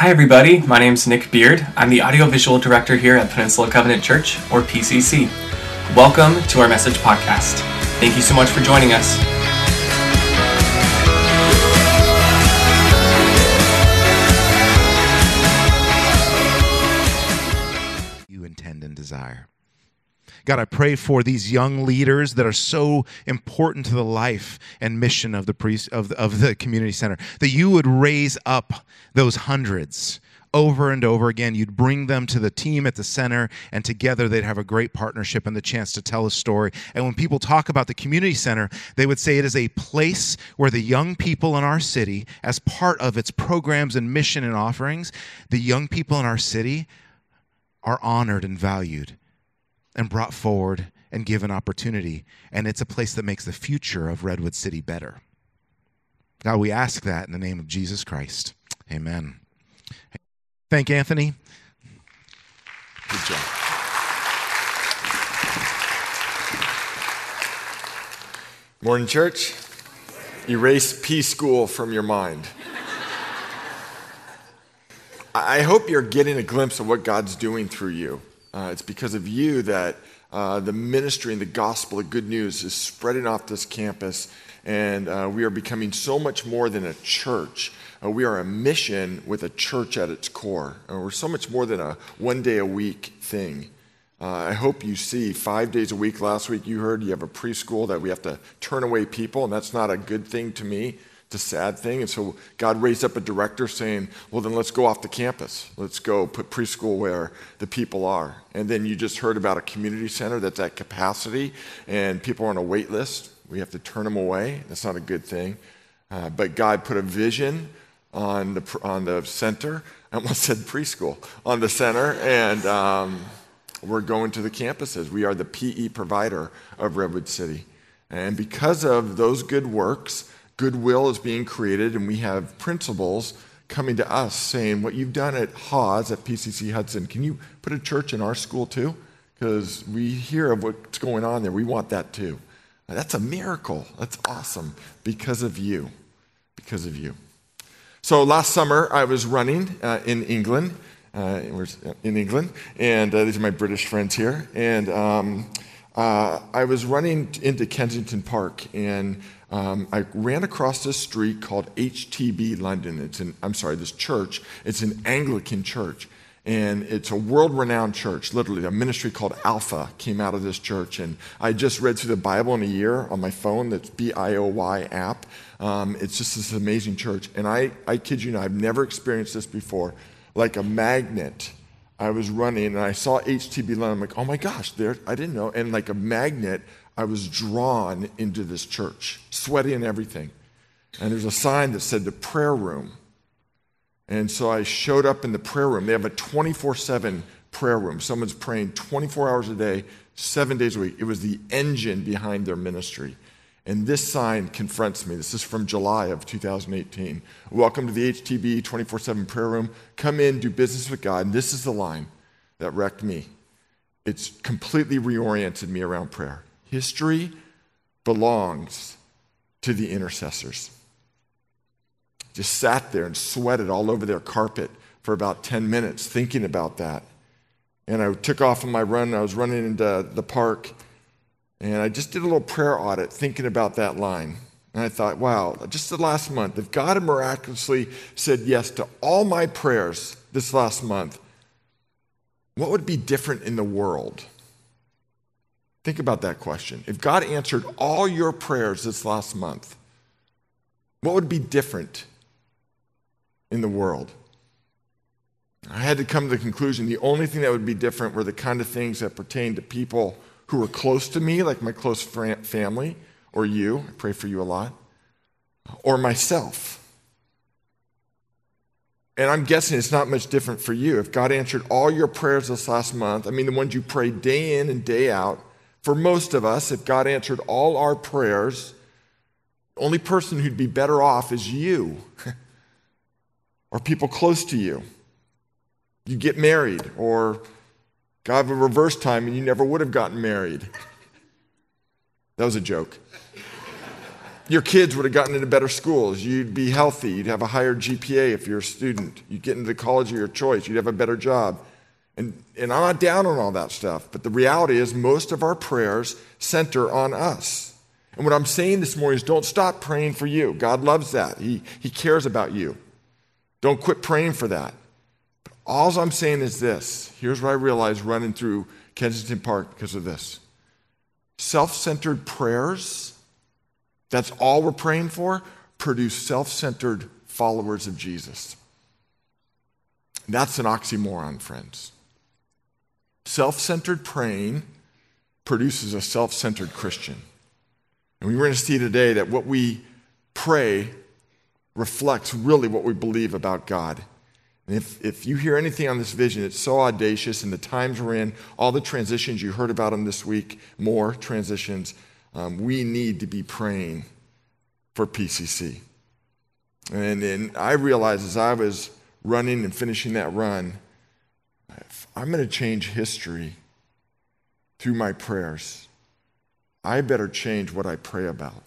Hi, everybody. My name's Nick Beard. I'm the audiovisual director here at Peninsula Covenant Church, or PCC. Welcome to our message podcast. Thank you so much for joining us. God, I pray for these young leaders that are so important to the life and mission of the priest of the, of the community center. That you would raise up those hundreds over and over again. You'd bring them to the team at the center, and together they'd have a great partnership and the chance to tell a story. And when people talk about the community center, they would say it is a place where the young people in our city, as part of its programs and mission and offerings, the young people in our city are honored and valued and brought forward and given opportunity. And it's a place that makes the future of Redwood City better. God, we ask that in the name of Jesus Christ. Amen. Thank Anthony. Good job. Morning, church. Erase P School from your mind. I hope you're getting a glimpse of what God's doing through you. Uh, it's because of you that uh, the ministry and the gospel, the good news, is spreading off this campus, and uh, we are becoming so much more than a church. Uh, we are a mission with a church at its core. Uh, we're so much more than a one day a week thing. Uh, I hope you see five days a week. Last week you heard you have a preschool that we have to turn away people, and that's not a good thing to me. It's a sad thing. And so God raised up a director saying, well, then let's go off the campus. Let's go put preschool where the people are. And then you just heard about a community center that's at capacity and people are on a wait list. We have to turn them away. That's not a good thing. Uh, but God put a vision on the, on the center. I almost said preschool, on the center. And um, we're going to the campuses. We are the PE provider of Redwood City. And because of those good works, goodwill is being created, and we have principals coming to us saying, What you've done at Hawes, at PCC Hudson, can you put a church in our school too? Because we hear of what's going on there. We want that too. That's a miracle. That's awesome because of you. Because of you. So last summer, I was running uh, in England. Uh, in England, and uh, these are my British friends here. And um, uh, I was running into Kensington Park, and um, I ran across this street called HTB London. It's an, I'm sorry, this church. It's an Anglican church. And it's a world renowned church, literally. A ministry called Alpha came out of this church. And I just read through the Bible in a year on my phone, that's B I O Y app. Um, it's just this amazing church. And I, I kid you not, I've never experienced this before. Like a magnet, I was running and I saw HTB London. I'm like, oh my gosh, there, I didn't know. And like a magnet, I was drawn into this church, sweaty and everything. And there's a sign that said the prayer room. And so I showed up in the prayer room. They have a 24 7 prayer room. Someone's praying 24 hours a day, seven days a week. It was the engine behind their ministry. And this sign confronts me. This is from July of 2018. Welcome to the HTB 24 7 prayer room. Come in, do business with God. And this is the line that wrecked me. It's completely reoriented me around prayer. History belongs to the intercessors. Just sat there and sweated all over their carpet for about 10 minutes thinking about that. And I took off on my run. I was running into the park, and I just did a little prayer audit thinking about that line. And I thought, wow, just the last month, if God had miraculously said yes to all my prayers this last month, what would be different in the world? Think about that question. If God answered all your prayers this last month, what would be different in the world? I had to come to the conclusion the only thing that would be different were the kind of things that pertain to people who were close to me, like my close family, or you. I pray for you a lot, or myself. And I'm guessing it's not much different for you. If God answered all your prayers this last month, I mean, the ones you pray day in and day out, for most of us, if God answered all our prayers, the only person who'd be better off is you or people close to you. You get married, or God a reverse time and you never would have gotten married. That was a joke. Your kids would have gotten into better schools. You'd be healthy. You'd have a higher GPA if you're a student. You'd get into the college of your choice. You'd have a better job. And, and I'm not down on all that stuff, but the reality is most of our prayers center on us. And what I'm saying this morning is don't stop praying for you. God loves that. He, he cares about you. Don't quit praying for that. All I'm saying is this here's what I realized running through Kensington Park because of this self centered prayers that's all we're praying for, produce self centered followers of Jesus. That's an oxymoron, friends. Self centered praying produces a self centered Christian. And we're going to see today that what we pray reflects really what we believe about God. And if, if you hear anything on this vision, it's so audacious, and the times we're in, all the transitions you heard about them this week, more transitions, um, we need to be praying for PCC. And, and I realized as I was running and finishing that run, I'm going to change history through my prayers. I better change what I pray about.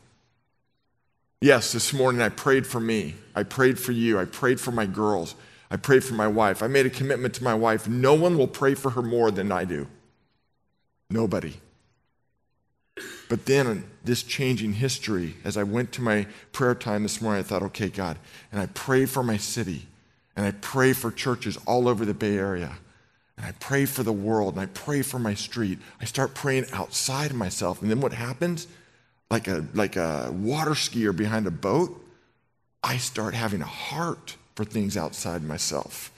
Yes, this morning I prayed for me. I prayed for you. I prayed for my girls. I prayed for my wife. I made a commitment to my wife. No one will pray for her more than I do. Nobody. But then, this changing history, as I went to my prayer time this morning, I thought, okay, God, and I pray for my city, and I pray for churches all over the Bay Area, and I pray for the world, and I pray for my street. I start praying outside of myself, and then what happens? Like a, like a water skier behind a boat, I start having a heart for things outside myself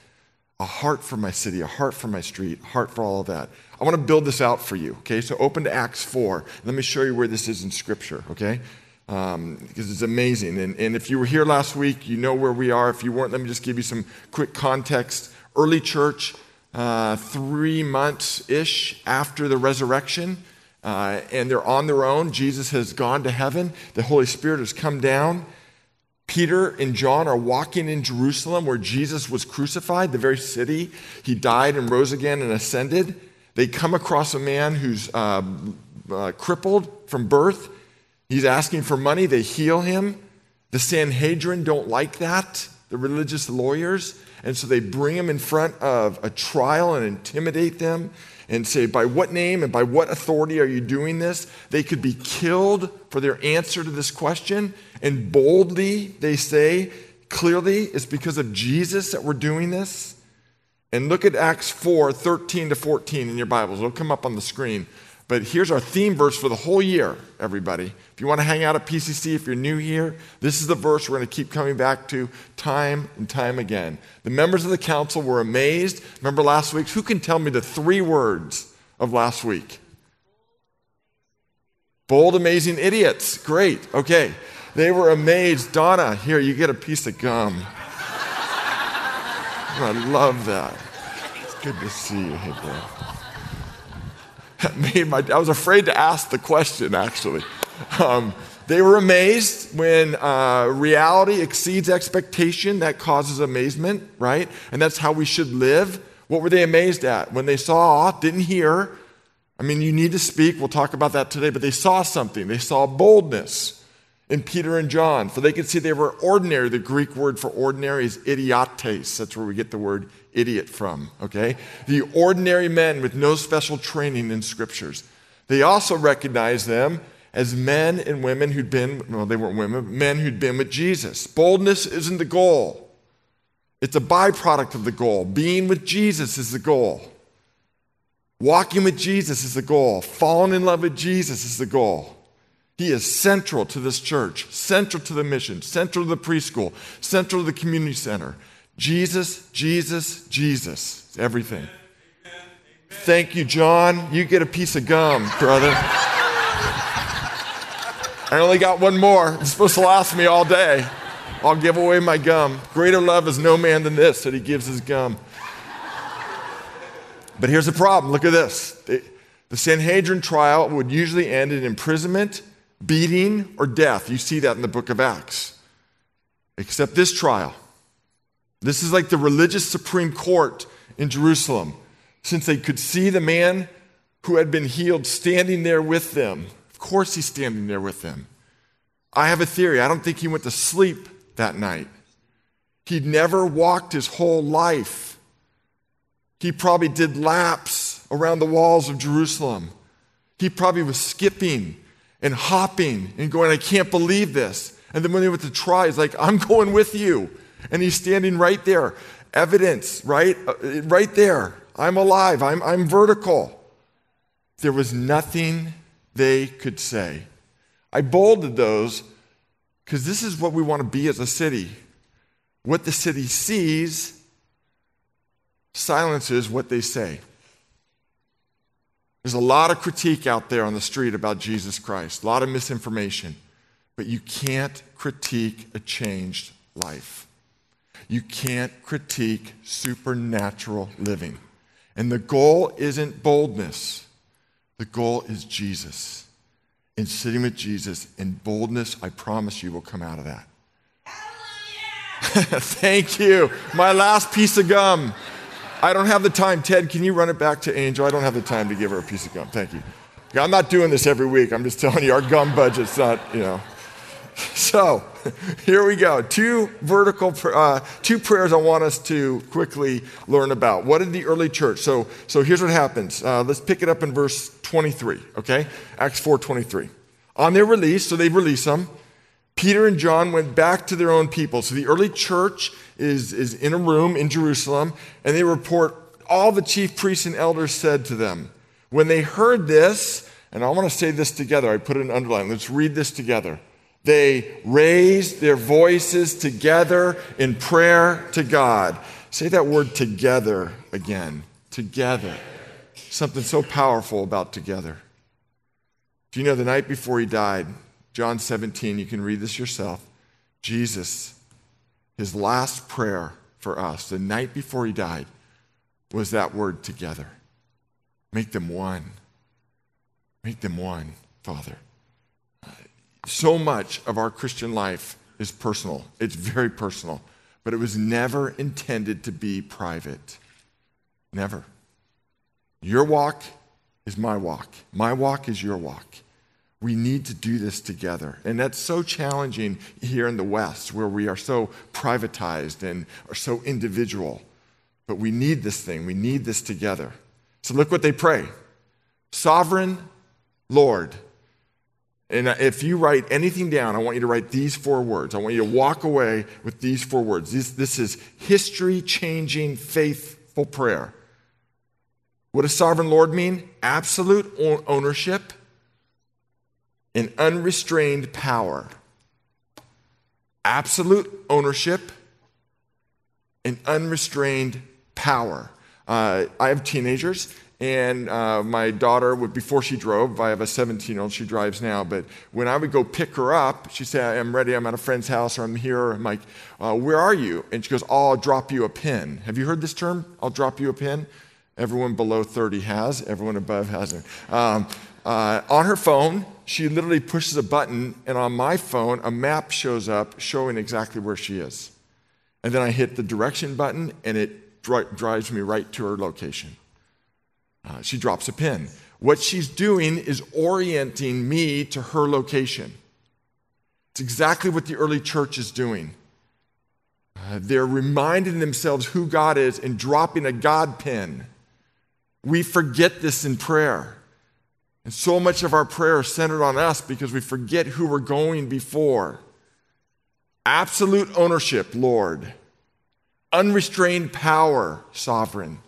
a heart for my city, a heart for my street, a heart for all of that. I want to build this out for you, okay? So open to Acts 4. Let me show you where this is in Scripture, okay? Um, because it's amazing. And, and if you were here last week, you know where we are. If you weren't, let me just give you some quick context. Early church, uh, three months ish after the resurrection, uh, and they're on their own. Jesus has gone to heaven, the Holy Spirit has come down. Peter and John are walking in Jerusalem where Jesus was crucified, the very city he died and rose again and ascended. They come across a man who's uh, uh, crippled from birth. He's asking for money. They heal him. The Sanhedrin don't like that, the religious lawyers. And so they bring him in front of a trial and intimidate them and say, By what name and by what authority are you doing this? They could be killed for their answer to this question. And boldly, they say, clearly, it's because of Jesus that we're doing this. And look at Acts 4 13 to 14 in your Bibles. It'll come up on the screen. But here's our theme verse for the whole year, everybody. If you want to hang out at PCC, if you're new here, this is the verse we're going to keep coming back to time and time again. The members of the council were amazed. Remember last week? Who can tell me the three words of last week? Bold, amazing idiots. Great. Okay. They were amazed. Donna, here, you get a piece of gum. I love that. It's good to see you. Hey, bro. That made my, I was afraid to ask the question, actually. Um, they were amazed when uh, reality exceeds expectation. That causes amazement, right? And that's how we should live. What were they amazed at? When they saw, didn't hear, I mean, you need to speak. We'll talk about that today, but they saw something. They saw boldness in Peter and John, for they could see they were ordinary. The Greek word for ordinary is idiotes. That's where we get the word idiot from, okay? The ordinary men with no special training in scriptures. They also recognized them as men and women who'd been, well, they weren't women, men who'd been with Jesus. Boldness isn't the goal, it's a byproduct of the goal. Being with Jesus is the goal. Walking with Jesus is the goal. Falling in love with Jesus is the goal. He is central to this church, central to the mission, central to the preschool, central to the community center. Jesus, Jesus, Jesus. It's everything. Thank you, John. You get a piece of gum, brother. I only got one more. It's supposed to last me all day. I'll give away my gum. Greater love is no man than this that he gives his gum. But here's the problem look at this. The Sanhedrin trial would usually end in imprisonment, beating, or death. You see that in the book of Acts. Except this trial. This is like the religious Supreme Court in Jerusalem, since they could see the man who had been healed standing there with them. Of course, he's standing there with them. I have a theory. I don't think he went to sleep that night. He'd never walked his whole life. He probably did laps around the walls of Jerusalem. He probably was skipping and hopping and going, I can't believe this. And then when they went to try, he's like, I'm going with you. And he's standing right there. Evidence, right? Uh, right there. I'm alive. I'm, I'm vertical. There was nothing they could say. I bolded those because this is what we want to be as a city. What the city sees silences what they say. There's a lot of critique out there on the street about Jesus Christ, a lot of misinformation, but you can't critique a changed life. You can't critique supernatural living. And the goal isn't boldness, the goal is Jesus. And sitting with Jesus in boldness, I promise you, will come out of that. Thank you. My last piece of gum. I don't have the time. Ted, can you run it back to Angel? I don't have the time to give her a piece of gum. Thank you. I'm not doing this every week. I'm just telling you, our gum budget's not, you know. So, here we go. Two vertical, uh, two prayers I want us to quickly learn about. What did the early church? So, so here's what happens. Uh, let's pick it up in verse 23. Okay, Acts 4:23. On their release, so they release them. Peter and John went back to their own people. So the early church is, is in a room in Jerusalem, and they report all the chief priests and elders said to them. When they heard this, and I want to say this together, I put it in underline. Let's read this together. They raised their voices together in prayer to God. Say that word together again. Together. Something so powerful about together. Do you know the night before he died, John 17, you can read this yourself. Jesus, his last prayer for us, the night before he died, was that word together. Make them one. Make them one, Father so much of our Christian life is personal. It's very personal. But it was never intended to be private. Never. Your walk is my walk. My walk is your walk. We need to do this together. And that's so challenging here in the West, where we are so privatized and are so individual. But we need this thing. We need this together. So look what they pray Sovereign Lord, and if you write anything down, I want you to write these four words. I want you to walk away with these four words. This, this is history changing, faithful prayer. What does sovereign Lord mean? Absolute ownership and unrestrained power. Absolute ownership and unrestrained power. Uh, I have teenagers, and uh, my daughter, would, before she drove, I have a 17 year old, she drives now, but when I would go pick her up, she'd say, I'm ready, I'm at a friend's house, or I'm here. I'm like, uh, Where are you? And she goes, oh, I'll drop you a pin. Have you heard this term? I'll drop you a pin? Everyone below 30 has, everyone above hasn't. Um, uh, on her phone, she literally pushes a button, and on my phone, a map shows up showing exactly where she is. And then I hit the direction button, and it dri- drives me right to her location. Uh, she drops a pin. What she's doing is orienting me to her location. It's exactly what the early church is doing. Uh, they're reminding themselves who God is and dropping a God pin. We forget this in prayer. And so much of our prayer is centered on us because we forget who we're going before. Absolute ownership, Lord. Unrestrained power, sovereign.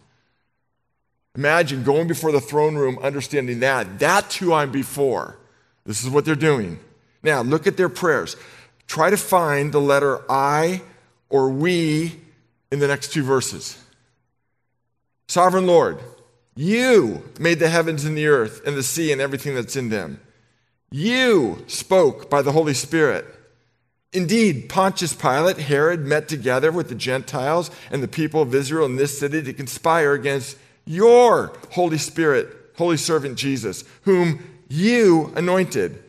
Imagine going before the throne room, understanding that. That's who I'm before. This is what they're doing. Now, look at their prayers. Try to find the letter I or we in the next two verses. Sovereign Lord, you made the heavens and the earth and the sea and everything that's in them. You spoke by the Holy Spirit. Indeed, Pontius Pilate, Herod met together with the Gentiles and the people of Israel in this city to conspire against your Holy Spirit, Holy Servant Jesus, whom you anointed.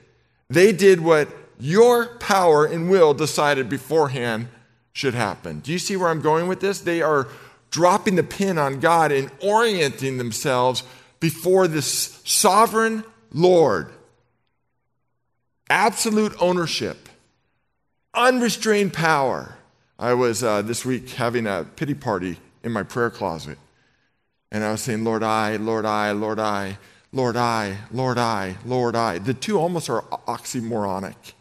They did what your power and will decided beforehand should happen. Do you see where I'm going with this? They are dropping the pin on God and orienting themselves before this sovereign Lord. Absolute ownership. unrestrained power. I was uh, this week having a pity party in my prayer closet. And I was saying, Lord, I, Lord, I, Lord, I, Lord, I, Lord, I, Lord, I. The two almost are oxymoronic.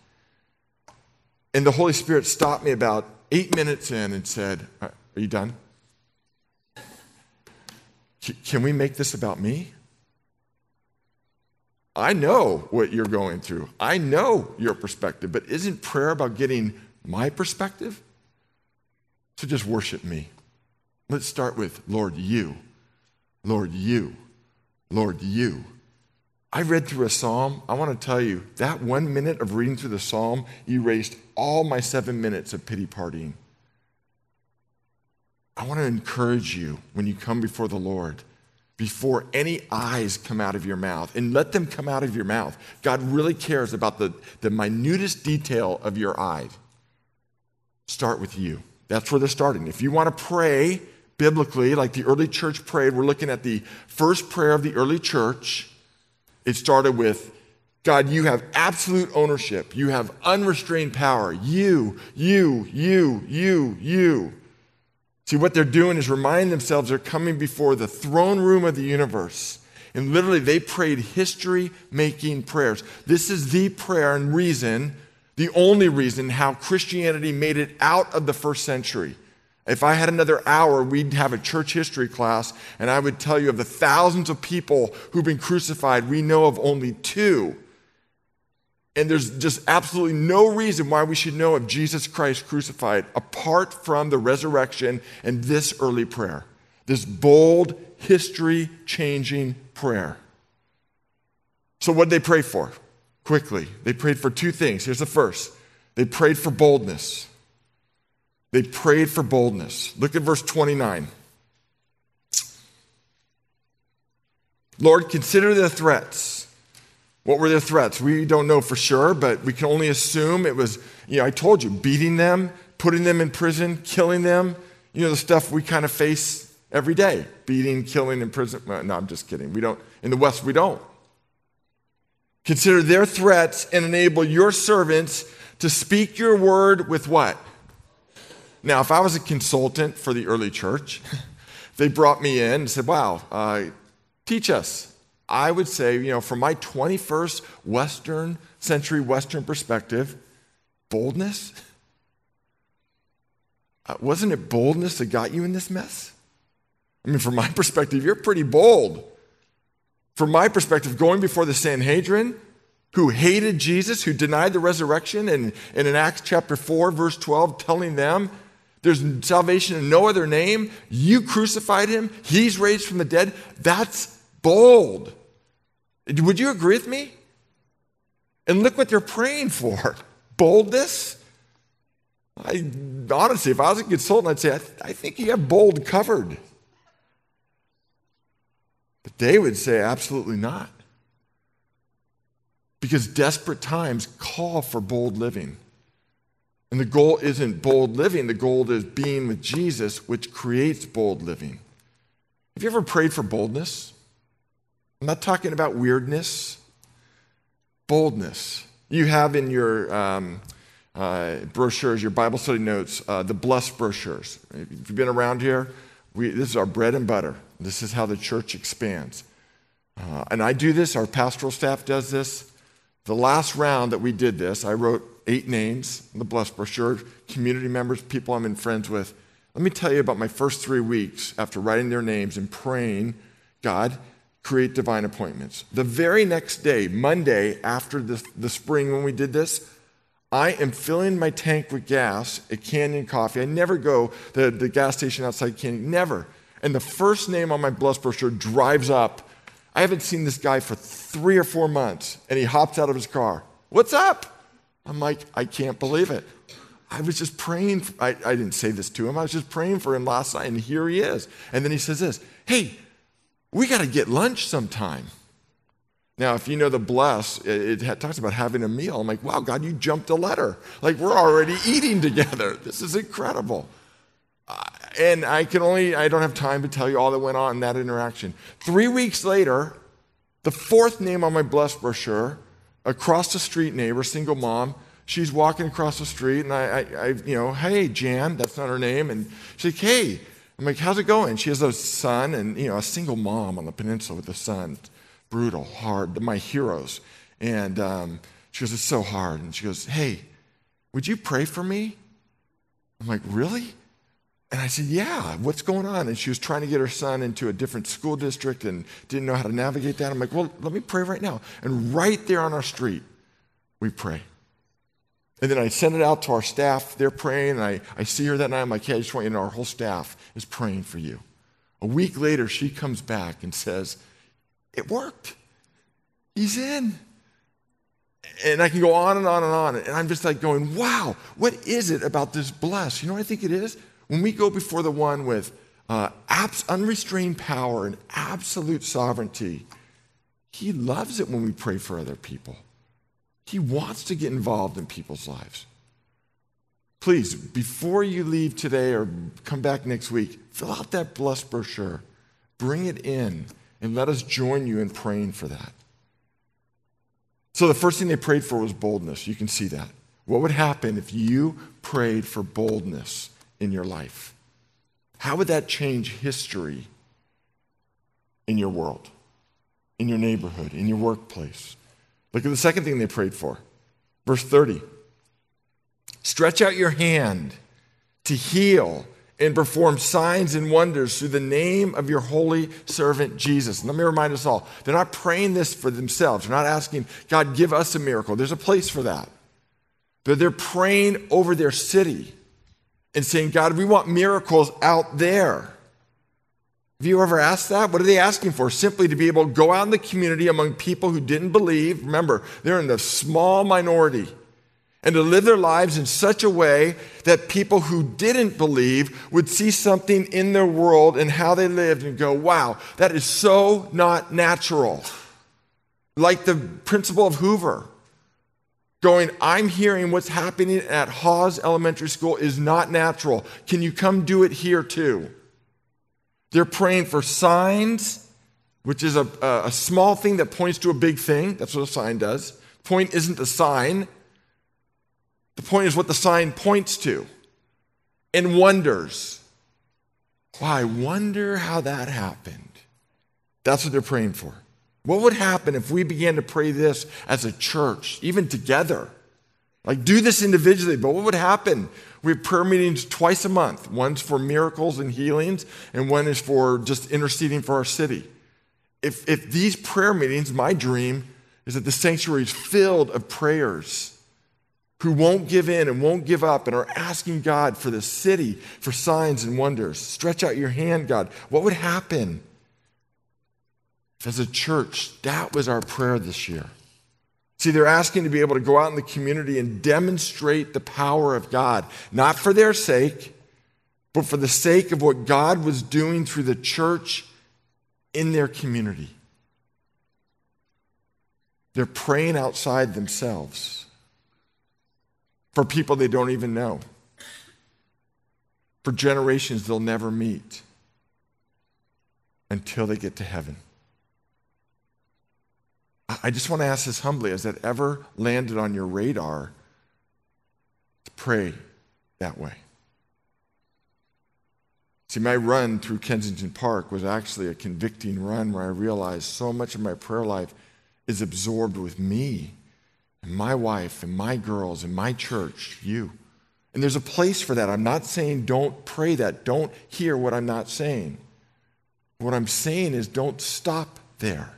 And the Holy Spirit stopped me about eight minutes in and said, Are you done? Can we make this about me? I know what you're going through. I know your perspective, but isn't prayer about getting my perspective? So just worship me. Let's start with Lord, you. Lord, you. Lord, you. I read through a psalm. I want to tell you that one minute of reading through the psalm erased all my seven minutes of pity partying. I want to encourage you when you come before the Lord, before any eyes come out of your mouth, and let them come out of your mouth. God really cares about the, the minutest detail of your eye. Start with you. That's where they're starting. If you want to pray biblically, like the early church prayed, we're looking at the first prayer of the early church. It started with God, you have absolute ownership. You have unrestrained power. You, you, you, you, you. See, what they're doing is reminding themselves they're coming before the throne room of the universe. And literally, they prayed history making prayers. This is the prayer and reason, the only reason how Christianity made it out of the first century. If I had another hour, we'd have a church history class, and I would tell you of the thousands of people who've been crucified, we know of only two and there's just absolutely no reason why we should know of Jesus Christ crucified apart from the resurrection and this early prayer, this bold, history changing prayer. So, what did they pray for? Quickly, they prayed for two things. Here's the first they prayed for boldness. They prayed for boldness. Look at verse 29. Lord, consider the threats what were their threats? We don't know for sure, but we can only assume it was, you know, I told you, beating them, putting them in prison, killing them. You know, the stuff we kind of face every day beating, killing, in prison. No, I'm just kidding. We don't, in the West, we don't. Consider their threats and enable your servants to speak your word with what? Now, if I was a consultant for the early church, they brought me in and said, Wow, uh, teach us. I would say, you know, from my 21st Western century Western perspective, boldness. Uh, wasn't it boldness that got you in this mess? I mean, from my perspective, you're pretty bold. From my perspective, going before the Sanhedrin, who hated Jesus, who denied the resurrection, and, and in Acts chapter 4, verse 12, telling them, there's salvation in no other name. You crucified him. He's raised from the dead. That's bold. Would you agree with me? And look what they're praying for boldness. I, honestly, if I was a consultant, I'd say, I, th- I think you have bold covered. But they would say, absolutely not. Because desperate times call for bold living. And the goal isn't bold living, the goal is being with Jesus, which creates bold living. Have you ever prayed for boldness? I'm not talking about weirdness, boldness. You have in your um, uh, brochures, your Bible study notes, uh, the blessed brochures. If you've been around here, we, this is our bread and butter. This is how the church expands. Uh, and I do this, our pastoral staff does this. The last round that we did this, I wrote eight names in the blessed brochure, community members, people I'm in friends with. Let me tell you about my first three weeks after writing their names and praying, God, create divine appointments. The very next day, Monday, after the, the spring when we did this, I am filling my tank with gas at Canyon Coffee. I never go the, the gas station outside Canyon, never. And the first name on my blessed brochure drives up. I haven't seen this guy for three or four months, and he hops out of his car. What's up? I'm like, I can't believe it. I was just praying. For, I, I didn't say this to him. I was just praying for him last night, and here he is. And then he says this Hey, we got to get lunch sometime. Now, if you know the bless, it, it, talks about having a meal. I'm like, wow, God, you jumped a letter. Like, we're already eating together. This is incredible. Uh, and I can only, I don't have time to tell you all that went on in that interaction. Three weeks later, the fourth name on my blessed brochure, across the street neighbor, single mom, she's walking across the street, and I, I, I, you know, hey, Jan, that's not her name. And she's like, hey, I'm like, how's it going? She has a son and, you know, a single mom on the peninsula with a son. Brutal, hard, my heroes. And um, she goes, it's so hard. And she goes, hey, would you pray for me? I'm like, really? And I said, yeah, what's going on? And she was trying to get her son into a different school district and didn't know how to navigate that. I'm like, well, let me pray right now. And right there on our street, we pray. And then I send it out to our staff. They're praying, and I, I see her that night. I'm like, hey, I just want you to know our whole staff is praying for you. A week later, she comes back and says, it worked. He's in. And I can go on and on and on. And I'm just like going, wow, what is it about this bless? You know what I think it is? When we go before the one with uh, abs- unrestrained power and absolute sovereignty, he loves it when we pray for other people. He wants to get involved in people's lives. Please, before you leave today or come back next week, fill out that blessed brochure. Bring it in and let us join you in praying for that. So, the first thing they prayed for was boldness. You can see that. What would happen if you prayed for boldness in your life? How would that change history in your world, in your neighborhood, in your workplace? Look at the second thing they prayed for. Verse 30 Stretch out your hand to heal and perform signs and wonders through the name of your holy servant Jesus. let me remind us all they're not praying this for themselves. They're not asking, God, give us a miracle. There's a place for that. But they're praying over their city and saying, God, we want miracles out there. Have you ever asked that? What are they asking for? Simply to be able to go out in the community among people who didn't believe. Remember, they're in the small minority. And to live their lives in such a way that people who didn't believe would see something in their world and how they lived and go, wow, that is so not natural. Like the principal of Hoover going, I'm hearing what's happening at Hawes Elementary School is not natural. Can you come do it here too? They're praying for signs, which is a, a small thing that points to a big thing. That's what a sign does. Point isn't the sign, the point is what the sign points to. And wonders. Well, I wonder how that happened. That's what they're praying for. What would happen if we began to pray this as a church, even together? Like, do this individually, but what would happen? We have prayer meetings twice a month. One's for miracles and healings, and one is for just interceding for our city. If, if these prayer meetings, my dream is that the sanctuary is filled of prayers who won't give in and won't give up and are asking God for the city, for signs and wonders. Stretch out your hand, God. What would happen? As a church, that was our prayer this year. See, they're asking to be able to go out in the community and demonstrate the power of God, not for their sake, but for the sake of what God was doing through the church in their community. They're praying outside themselves for people they don't even know, for generations they'll never meet until they get to heaven. I just want to ask this humbly has that ever landed on your radar to pray that way? See, my run through Kensington Park was actually a convicting run where I realized so much of my prayer life is absorbed with me and my wife and my girls and my church, you. And there's a place for that. I'm not saying don't pray that. Don't hear what I'm not saying. What I'm saying is don't stop there.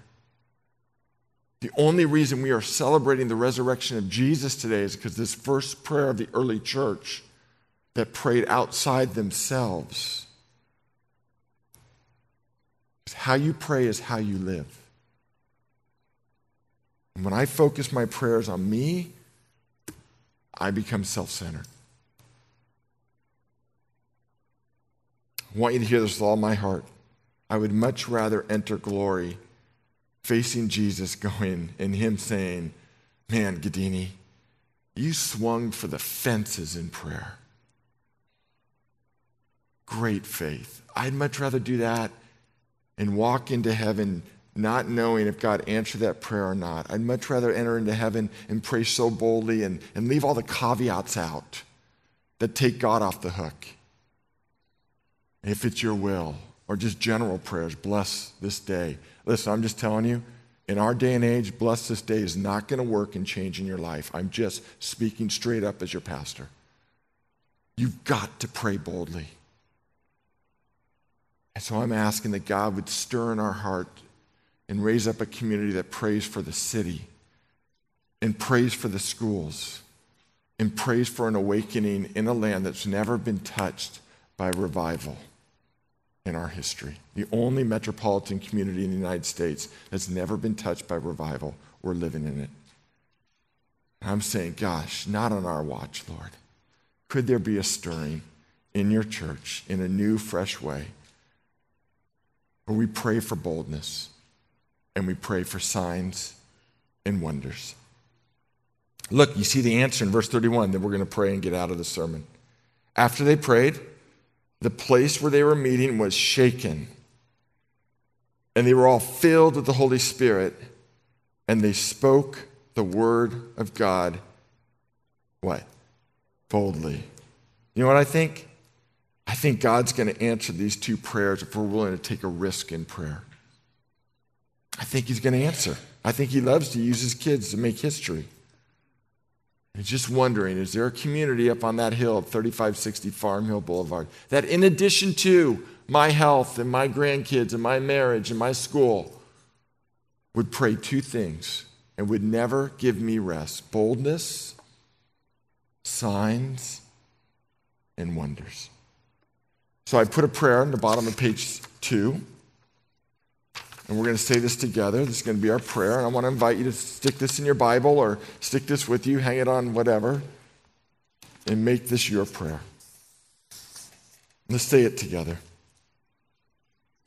The only reason we are celebrating the resurrection of Jesus today is because this first prayer of the early church that prayed outside themselves. How you pray is how you live. And when I focus my prayers on me, I become self centered. I want you to hear this with all my heart. I would much rather enter glory facing Jesus going and him saying, Man, Gaddini, you swung for the fences in prayer. Great faith. I'd much rather do that and walk into heaven not knowing if God answered that prayer or not. I'd much rather enter into heaven and pray so boldly and, and leave all the caveats out that take God off the hook. If it's your will, or just general prayers, bless this day. Listen, I'm just telling you, in our day and age, bless this day is not going to work in changing your life. I'm just speaking straight up as your pastor. You've got to pray boldly. And so I'm asking that God would stir in our heart and raise up a community that prays for the city and prays for the schools and prays for an awakening in a land that's never been touched by revival in our history. The only metropolitan community in the United States that's never been touched by revival. We're living in it. I'm saying, gosh, not on our watch, Lord. Could there be a stirring in your church in a new, fresh way where we pray for boldness and we pray for signs and wonders? Look, you see the answer in verse 31 that we're going to pray and get out of the sermon. After they prayed, the place where they were meeting was shaken. And they were all filled with the Holy Spirit, and they spoke the word of God. What? Boldly. You know what I think? I think God's going to answer these two prayers if we're willing to take a risk in prayer. I think He's going to answer. I think He loves to use His kids to make history. And just wondering, is there a community up on that hill at 3560 Farm Hill Boulevard that, in addition to my health and my grandkids and my marriage and my school, would pray two things and would never give me rest boldness, signs, and wonders? So I put a prayer on the bottom of page two. And we're going to say this together. This is going to be our prayer. And I want to invite you to stick this in your Bible or stick this with you, hang it on whatever, and make this your prayer. Let's say it together.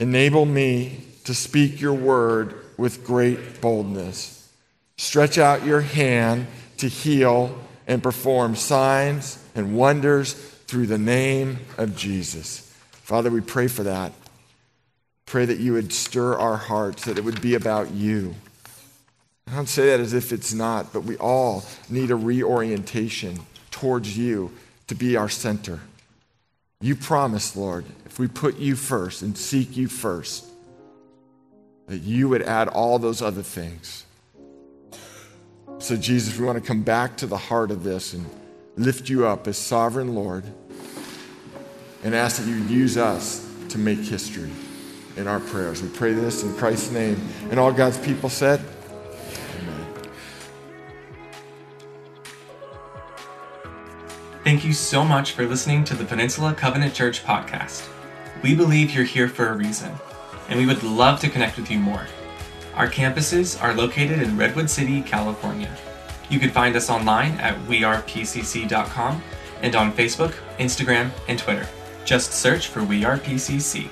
Enable me to speak your word with great boldness. Stretch out your hand to heal and perform signs and wonders through the name of Jesus. Father, we pray for that. Pray that you would stir our hearts, that it would be about you. I don't say that as if it's not, but we all need a reorientation towards you to be our center. You promised, Lord, if we put you first and seek you first, that you would add all those other things. So, Jesus, we want to come back to the heart of this and lift you up as sovereign Lord and ask that you use us to make history in our prayers. We pray this in Christ's name. And all God's people said, Amen. Thank you so much for listening to the Peninsula Covenant Church podcast. We believe you're here for a reason, and we would love to connect with you more. Our campuses are located in Redwood City, California. You can find us online at wearepcc.com and on Facebook, Instagram, and Twitter. Just search for We Are PCC.